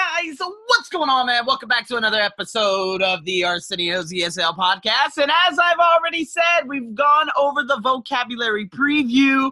guys, what's going on, man? Welcome back to another episode of the Arsenio's ESL podcast. And as I've already said, we've gone over the vocabulary preview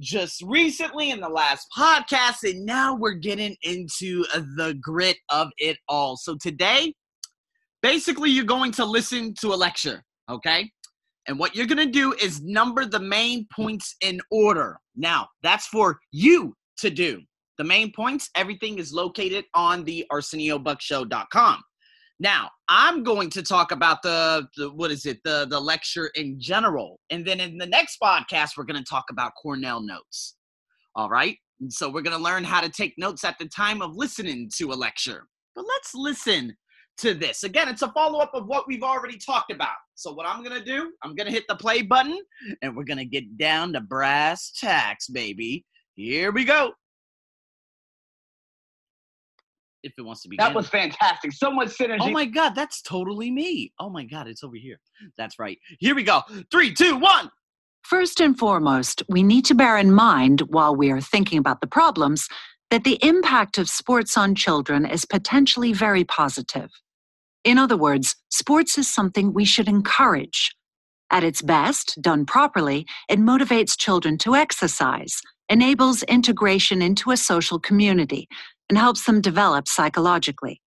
just recently in the last podcast, and now we're getting into the grit of it all. So today, basically, you're going to listen to a lecture, okay? And what you're going to do is number the main points in order. Now, that's for you to do. The main points, everything is located on the ArsenioBuckshow.com. Now, I'm going to talk about the, the, what is it, the the lecture in general. And then in the next podcast, we're going to talk about Cornell notes. All right? And so we're going to learn how to take notes at the time of listening to a lecture. But let's listen to this. Again, it's a follow up of what we've already talked about. So, what I'm going to do, I'm going to hit the play button and we're going to get down to brass tacks, baby. Here we go if it wants to be. That was fantastic. So much synergy. Oh my god, that's totally me. Oh my god, it's over here. That's right. Here we go. Three, two, one. First and foremost, we need to bear in mind while we are thinking about the problems that the impact of sports on children is potentially very positive. In other words, sports is something we should encourage. At its best, done properly, it motivates children to exercise, enables integration into a social community, and helps them develop psychologically.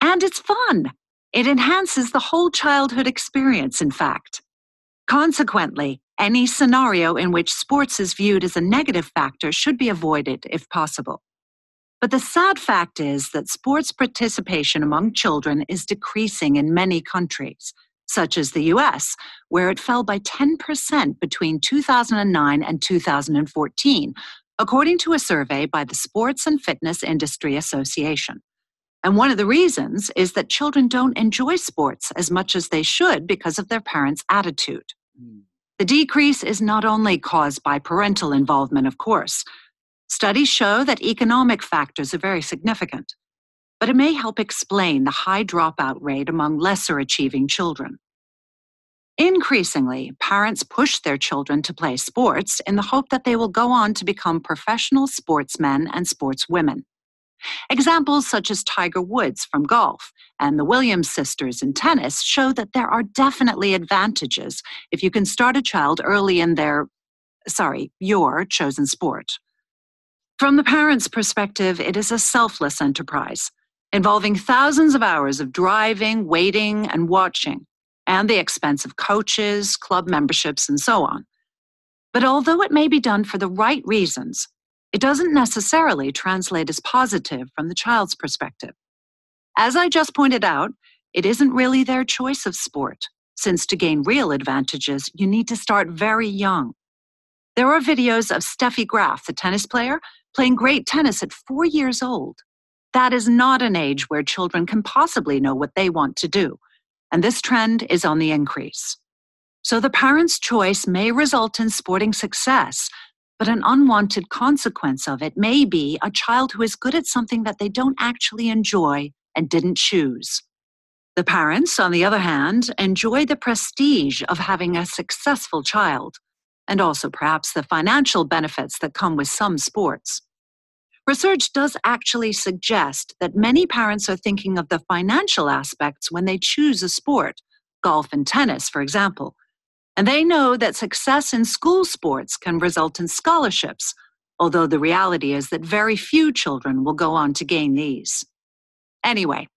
And it's fun. It enhances the whole childhood experience, in fact. Consequently, any scenario in which sports is viewed as a negative factor should be avoided if possible. But the sad fact is that sports participation among children is decreasing in many countries, such as the US, where it fell by 10% between 2009 and 2014, according to a survey by the Sports and Fitness Industry Association. And one of the reasons is that children don't enjoy sports as much as they should because of their parents' attitude. Mm. The decrease is not only caused by parental involvement, of course. Studies show that economic factors are very significant, but it may help explain the high dropout rate among lesser achieving children. Increasingly, parents push their children to play sports in the hope that they will go on to become professional sportsmen and sportswomen. Examples such as Tiger Woods from golf and the Williams sisters in tennis show that there are definitely advantages if you can start a child early in their, sorry, your chosen sport. From the parent's perspective, it is a selfless enterprise involving thousands of hours of driving, waiting, and watching and the expense of coaches, club memberships, and so on. But although it may be done for the right reasons, it doesn't necessarily translate as positive from the child's perspective. As I just pointed out, it isn't really their choice of sport, since to gain real advantages, you need to start very young. There are videos of Steffi Graf, the tennis player, playing great tennis at four years old. That is not an age where children can possibly know what they want to do and this trend is on the increase. So the parent's choice may result in sporting success, but an unwanted consequence of it may be a child who is good at something that they don't actually enjoy and didn't choose. The parents, on the other hand, enjoy the prestige of having a successful child, and also perhaps the financial benefits that come with some sports. Research does actually suggest that many parents are thinking of the financial aspects when they choose a sport, golf and tennis, for example. And they know that success in school sports can result in scholarships, although the reality is that very few children will go on to gain these. Anyway,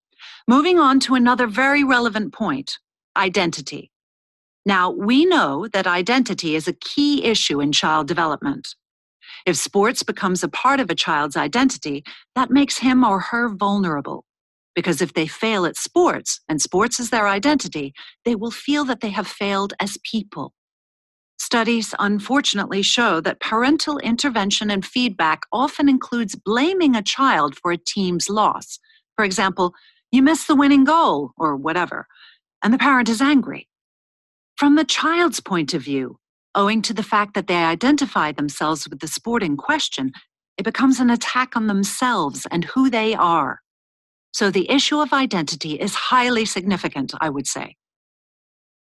moving on to another very relevant point identity. Now, we know that identity is a key issue in child development. If sports becomes a part of a child's identity, that makes him or her vulnerable. Because if they fail at sports, and sports is their identity, they will feel that they have failed as people. Studies unfortunately show that parental intervention and feedback often includes blaming a child for a team's loss. For example, you missed the winning goal, or whatever, and the parent is angry. From the child's point of view, Owing to the fact that they identify themselves with the sport in question, it becomes an attack on themselves and who they are. So the issue of identity is highly significant, I would say.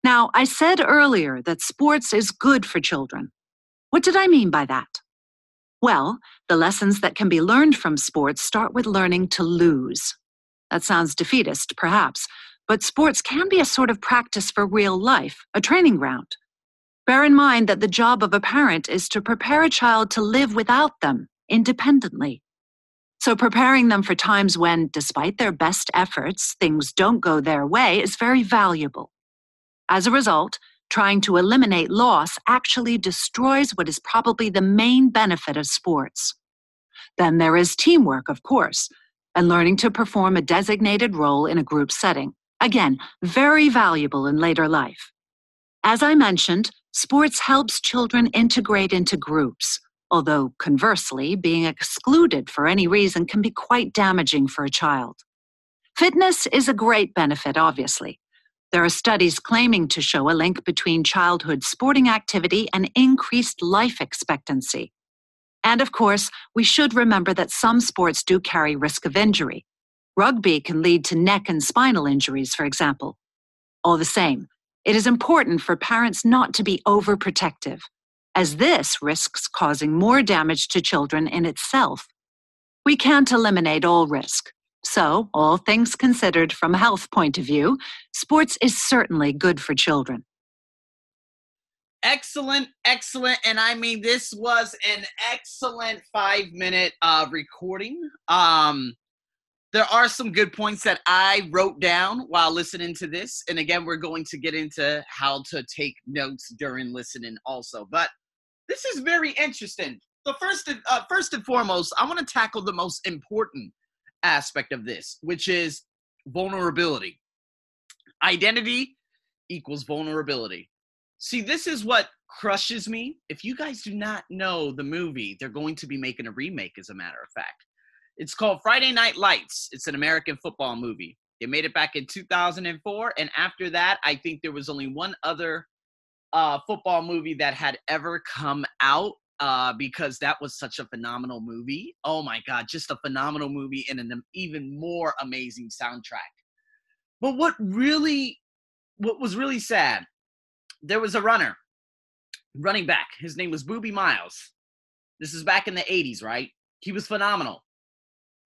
Now, I said earlier that sports is good for children. What did I mean by that? Well, the lessons that can be learned from sports start with learning to lose. That sounds defeatist, perhaps, but sports can be a sort of practice for real life, a training ground. Bear in mind that the job of a parent is to prepare a child to live without them independently. So, preparing them for times when, despite their best efforts, things don't go their way is very valuable. As a result, trying to eliminate loss actually destroys what is probably the main benefit of sports. Then there is teamwork, of course, and learning to perform a designated role in a group setting. Again, very valuable in later life. As I mentioned, sports helps children integrate into groups, although conversely, being excluded for any reason can be quite damaging for a child. Fitness is a great benefit, obviously. There are studies claiming to show a link between childhood sporting activity and increased life expectancy. And of course, we should remember that some sports do carry risk of injury. Rugby can lead to neck and spinal injuries, for example. All the same, it is important for parents not to be overprotective, as this risks causing more damage to children in itself. We can't eliminate all risk. So, all things considered from a health point of view, sports is certainly good for children. Excellent, excellent. And I mean, this was an excellent five minute uh, recording. Um, there are some good points that I wrote down while listening to this. And again, we're going to get into how to take notes during listening also. But this is very interesting. The first, uh, first and foremost, I want to tackle the most important aspect of this, which is vulnerability. Identity equals vulnerability. See, this is what crushes me. If you guys do not know the movie, they're going to be making a remake, as a matter of fact. It's called Friday Night Lights. It's an American football movie. They made it back in 2004. And after that, I think there was only one other uh, football movie that had ever come out uh, because that was such a phenomenal movie. Oh my God, just a phenomenal movie and an even more amazing soundtrack. But what really, what was really sad there was a runner, running back. His name was Boobie Miles. This is back in the 80s, right? He was phenomenal.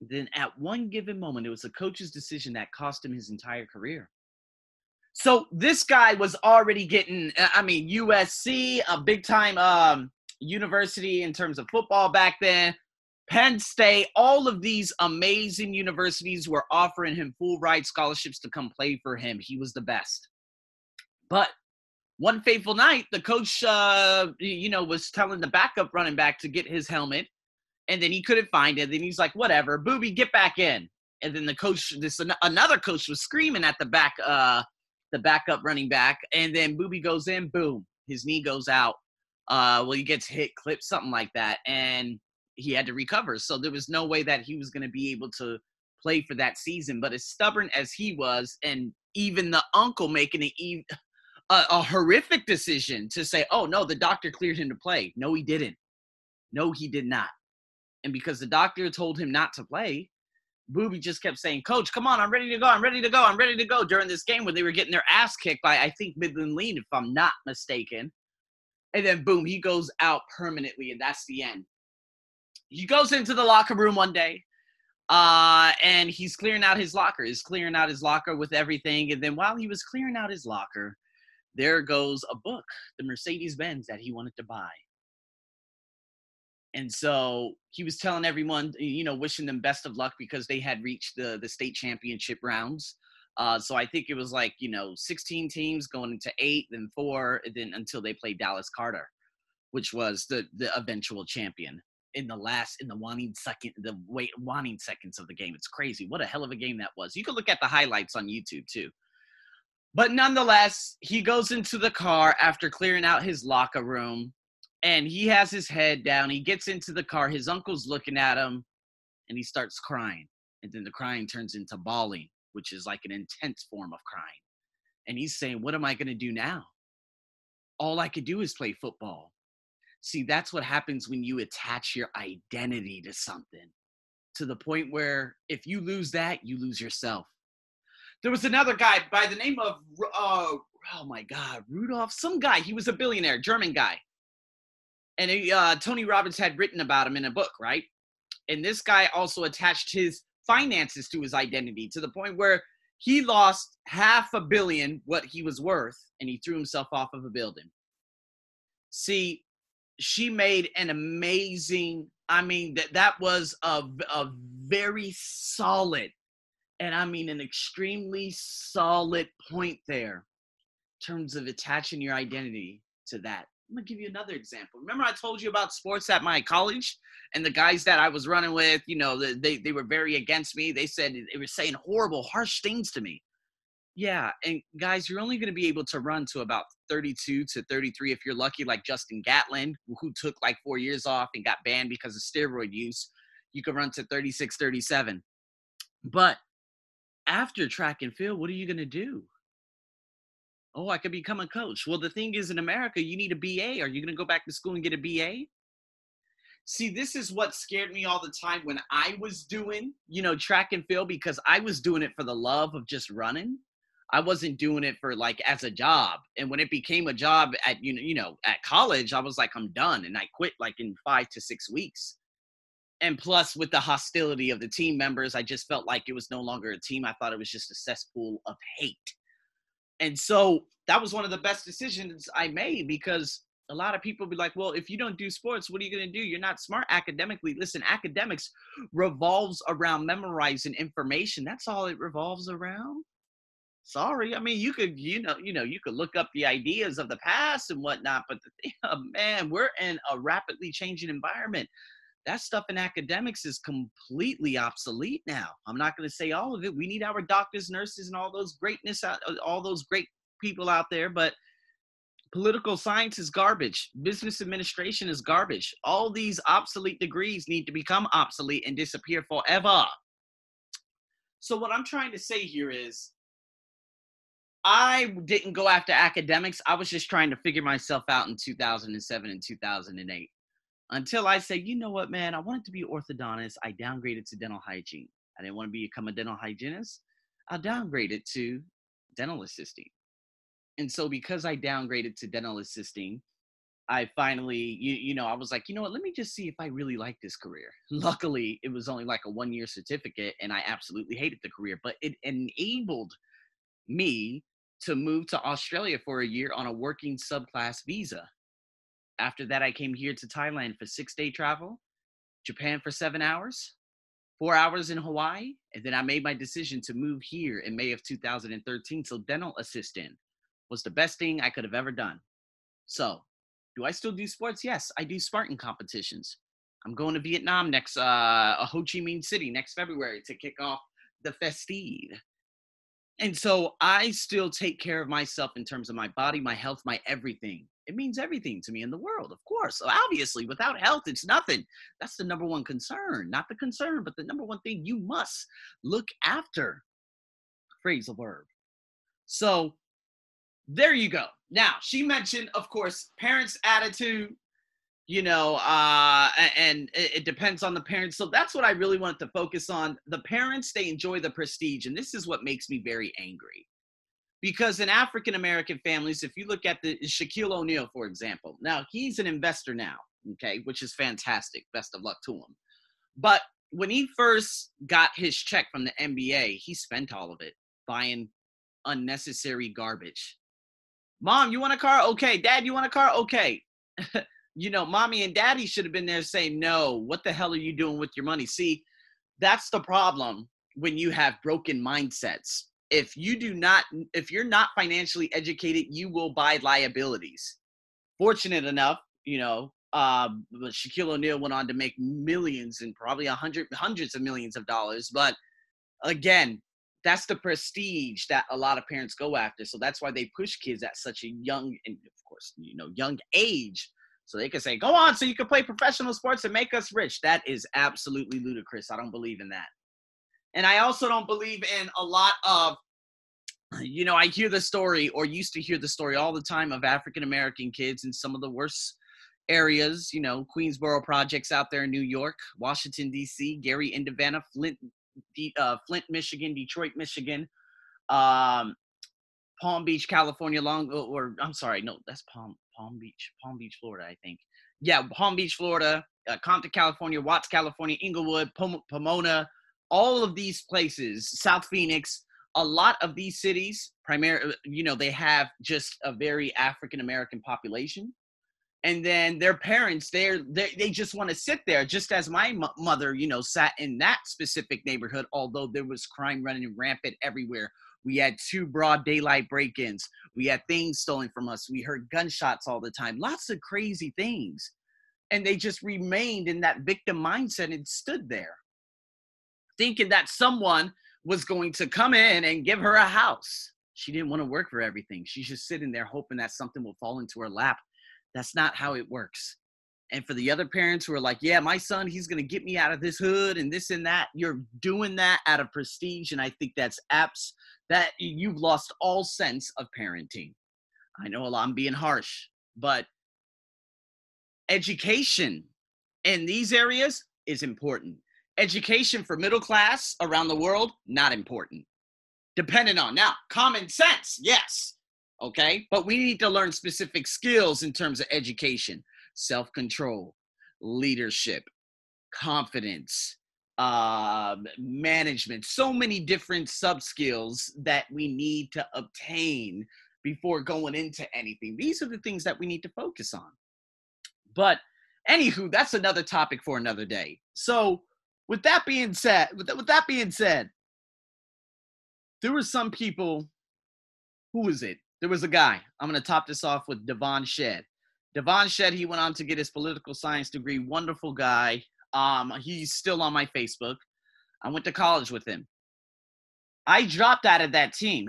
Then at one given moment, it was a coach's decision that cost him his entire career. So this guy was already getting, I mean, USC, a big time um, university in terms of football back then. Penn State, all of these amazing universities were offering him full ride scholarships to come play for him. He was the best. But one fateful night, the coach, uh, you know, was telling the backup running back to get his helmet, and then he couldn't find it. Then he's like, "Whatever, Boobie, get back in." And then the coach, this another coach, was screaming at the back, uh, the backup running back, and then Boobie goes in, boom, his knee goes out. Uh, well, he gets hit, clipped, something like that, and he had to recover. So there was no way that he was going to be able to play for that season. But as stubborn as he was, and even the uncle making a, a horrific decision to say, oh, no, the doctor cleared him to play. No, he didn't. No, he did not. And because the doctor told him not to play, Boobie just kept saying, Coach, come on, I'm ready to go. I'm ready to go. I'm ready to go during this game when they were getting their ass kicked by, I think, Midland Lee, if I'm not mistaken. And then, boom, he goes out permanently, and that's the end. He goes into the locker room one day, uh, and he's clearing out his locker. He's clearing out his locker with everything. And then while he was clearing out his locker, there goes a book, the Mercedes Benz that he wanted to buy. And so he was telling everyone, you know, wishing them best of luck because they had reached the the state championship rounds. Uh, so I think it was like you know 16 teams going into eight, then four, then until they played Dallas Carter, which was the the eventual champion in the last in the wanting second the wait wanting seconds of the game. It's crazy. What a hell of a game that was. You can look at the highlights on YouTube too. But nonetheless, he goes into the car after clearing out his locker room and he has his head down. He gets into the car. His uncle's looking at him and he starts crying. And then the crying turns into bawling, which is like an intense form of crying. And he's saying, What am I going to do now? All I could do is play football. See, that's what happens when you attach your identity to something to the point where if you lose that, you lose yourself. There was another guy by the name of uh, oh my god, Rudolph, some guy. He was a billionaire, German guy. And he, uh, Tony Robbins had written about him in a book, right? And this guy also attached his finances to his identity to the point where he lost half a billion what he was worth and he threw himself off of a building. See, she made an amazing, I mean, that that was a, a very solid, and I mean an extremely solid point there in terms of attaching your identity to that. I'm gonna give you another example. Remember, I told you about sports at my college, and the guys that I was running with, you know, they they were very against me. They said they were saying horrible, harsh things to me. Yeah, and guys, you're only going to be able to run to about 32 to 33 if you're lucky, like Justin Gatlin, who took like four years off and got banned because of steroid use. You can run to 36, 37. But after track and field, what are you going to do? Oh, I could become a coach. Well, the thing is, in America, you need a BA. Are you going to go back to school and get a BA? See, this is what scared me all the time when I was doing, you know, track and field because I was doing it for the love of just running. I wasn't doing it for like as a job. And when it became a job at you know, you know, at college, I was like, I'm done. And I quit like in five to six weeks. And plus with the hostility of the team members, I just felt like it was no longer a team. I thought it was just a cesspool of hate. And so that was one of the best decisions I made because a lot of people be like, well, if you don't do sports, what are you going to do? You're not smart academically. Listen, academics revolves around memorizing information. That's all it revolves around sorry. I mean, you could, you know, you know, you could look up the ideas of the past and whatnot, but the, man, we're in a rapidly changing environment. That stuff in academics is completely obsolete now. I'm not going to say all of it. We need our doctors, nurses, and all those greatness, all those great people out there, but political science is garbage. Business administration is garbage. All these obsolete degrees need to become obsolete and disappear forever. So, what I'm trying to say here is I didn't go after academics. I was just trying to figure myself out in 2007 and 2008 until I said, you know what, man, I wanted to be orthodontist. I downgraded to dental hygiene. I didn't want to become a dental hygienist. I downgraded to dental assisting. And so because I downgraded to dental assisting, I finally, you, you know, I was like, you know what, let me just see if I really like this career. Luckily, it was only like a one year certificate and I absolutely hated the career, but it enabled me to move to Australia for a year on a working subclass visa. After that, I came here to Thailand for six day travel, Japan for seven hours, four hours in Hawaii, and then I made my decision to move here in May of 2013. So, dental assistant was the best thing I could have ever done. So, do I still do sports? Yes, I do Spartan competitions. I'm going to Vietnam next, uh, Ho Chi Minh City next February to kick off the Festive. And so I still take care of myself in terms of my body, my health, my everything. It means everything to me in the world, of course. So obviously, without health, it's nothing. That's the number one concern. Not the concern, but the number one thing you must look after. Phrasal verb. So there you go. Now, she mentioned, of course, parents' attitude, you know uh and it depends on the parents so that's what i really wanted to focus on the parents they enjoy the prestige and this is what makes me very angry because in african american families if you look at the shaquille o'neal for example now he's an investor now okay which is fantastic best of luck to him. But when he first got his check from the nba he spent all of it buying unnecessary garbage. Mom you want a car? Okay. Dad you want a car? Okay. You know, mommy and daddy should have been there saying, no, what the hell are you doing with your money? See, that's the problem when you have broken mindsets. If you do not, if you're not financially educated, you will buy liabilities. Fortunate enough, you know, uh, Shaquille O'Neal went on to make millions and probably a hundred, hundreds of millions of dollars. But again, that's the prestige that a lot of parents go after. So that's why they push kids at such a young and of course, you know, young age so they can say, go on, so you can play professional sports and make us rich. That is absolutely ludicrous. I don't believe in that. And I also don't believe in a lot of, you know, I hear the story or used to hear the story all the time of African American kids in some of the worst areas, you know, Queensboro projects out there in New York, Washington, D.C., Gary, Indiana, Flint, uh, Flint, Michigan, Detroit, Michigan, um, Palm Beach, California, long or I'm sorry, no, that's Palm Palm Beach, Palm Beach, Florida, I think. yeah, Palm Beach, Florida, uh, Compton, California, Watts, California, Inglewood, Pom- Pomona, all of these places, South Phoenix, a lot of these cities, primarily, you know, they have just a very African American population. And then their parents, they're, they they just want to sit there, just as my m- mother, you know, sat in that specific neighborhood. Although there was crime running rampant everywhere, we had two broad daylight break-ins. We had things stolen from us. We heard gunshots all the time. Lots of crazy things, and they just remained in that victim mindset and stood there, thinking that someone was going to come in and give her a house. She didn't want to work for everything. She's just sitting there hoping that something will fall into her lap. That's not how it works. And for the other parents who are like, yeah, my son, he's going to get me out of this hood and this and that, you're doing that out of prestige. And I think that's apps that you've lost all sense of parenting. I know a lot, I'm being harsh, but education in these areas is important. Education for middle class around the world, not important. Depending on now, common sense, yes. Okay. But we need to learn specific skills in terms of education, self control, leadership, confidence, uh, management, so many different sub skills that we need to obtain before going into anything. These are the things that we need to focus on. But anywho, that's another topic for another day. So with that being said, with that, with that being said, there were some people. Who was it? There was a guy. I'm to top this off with Devon Shed. Devon Shed. He went on to get his political science degree. Wonderful guy. Um, he's still on my Facebook. I went to college with him. I dropped out of that team,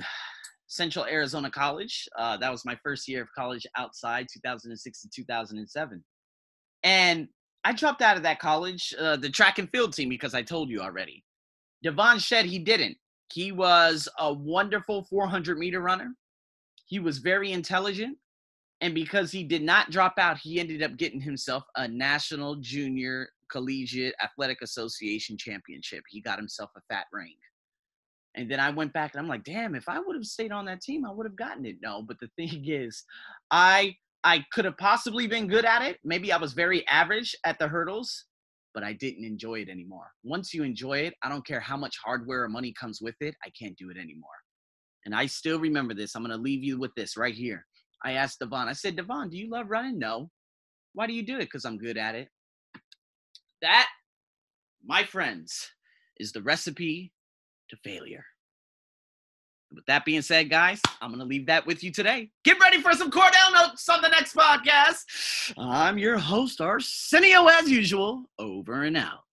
Central Arizona College. Uh, that was my first year of college outside, 2006 to 2007. And I dropped out of that college, uh, the track and field team, because I told you already. Devon Shed, he didn't. He was a wonderful 400 meter runner. He was very intelligent. And because he did not drop out, he ended up getting himself a National Junior Collegiate Athletic Association championship. He got himself a fat ring. And then I went back and I'm like, damn, if I would have stayed on that team, I would have gotten it. No, but the thing is, I I could have possibly been good at it. Maybe I was very average at the hurdles, but I didn't enjoy it anymore. Once you enjoy it, I don't care how much hardware or money comes with it, I can't do it anymore. And I still remember this. I'm going to leave you with this right here. I asked Devon, I said, Devon, do you love running? No. Why do you do it? Because I'm good at it. That, my friends, is the recipe to failure. With that being said, guys, I'm going to leave that with you today. Get ready for some Cornell notes on the next podcast. I'm your host, Arsenio, as usual. Over and out.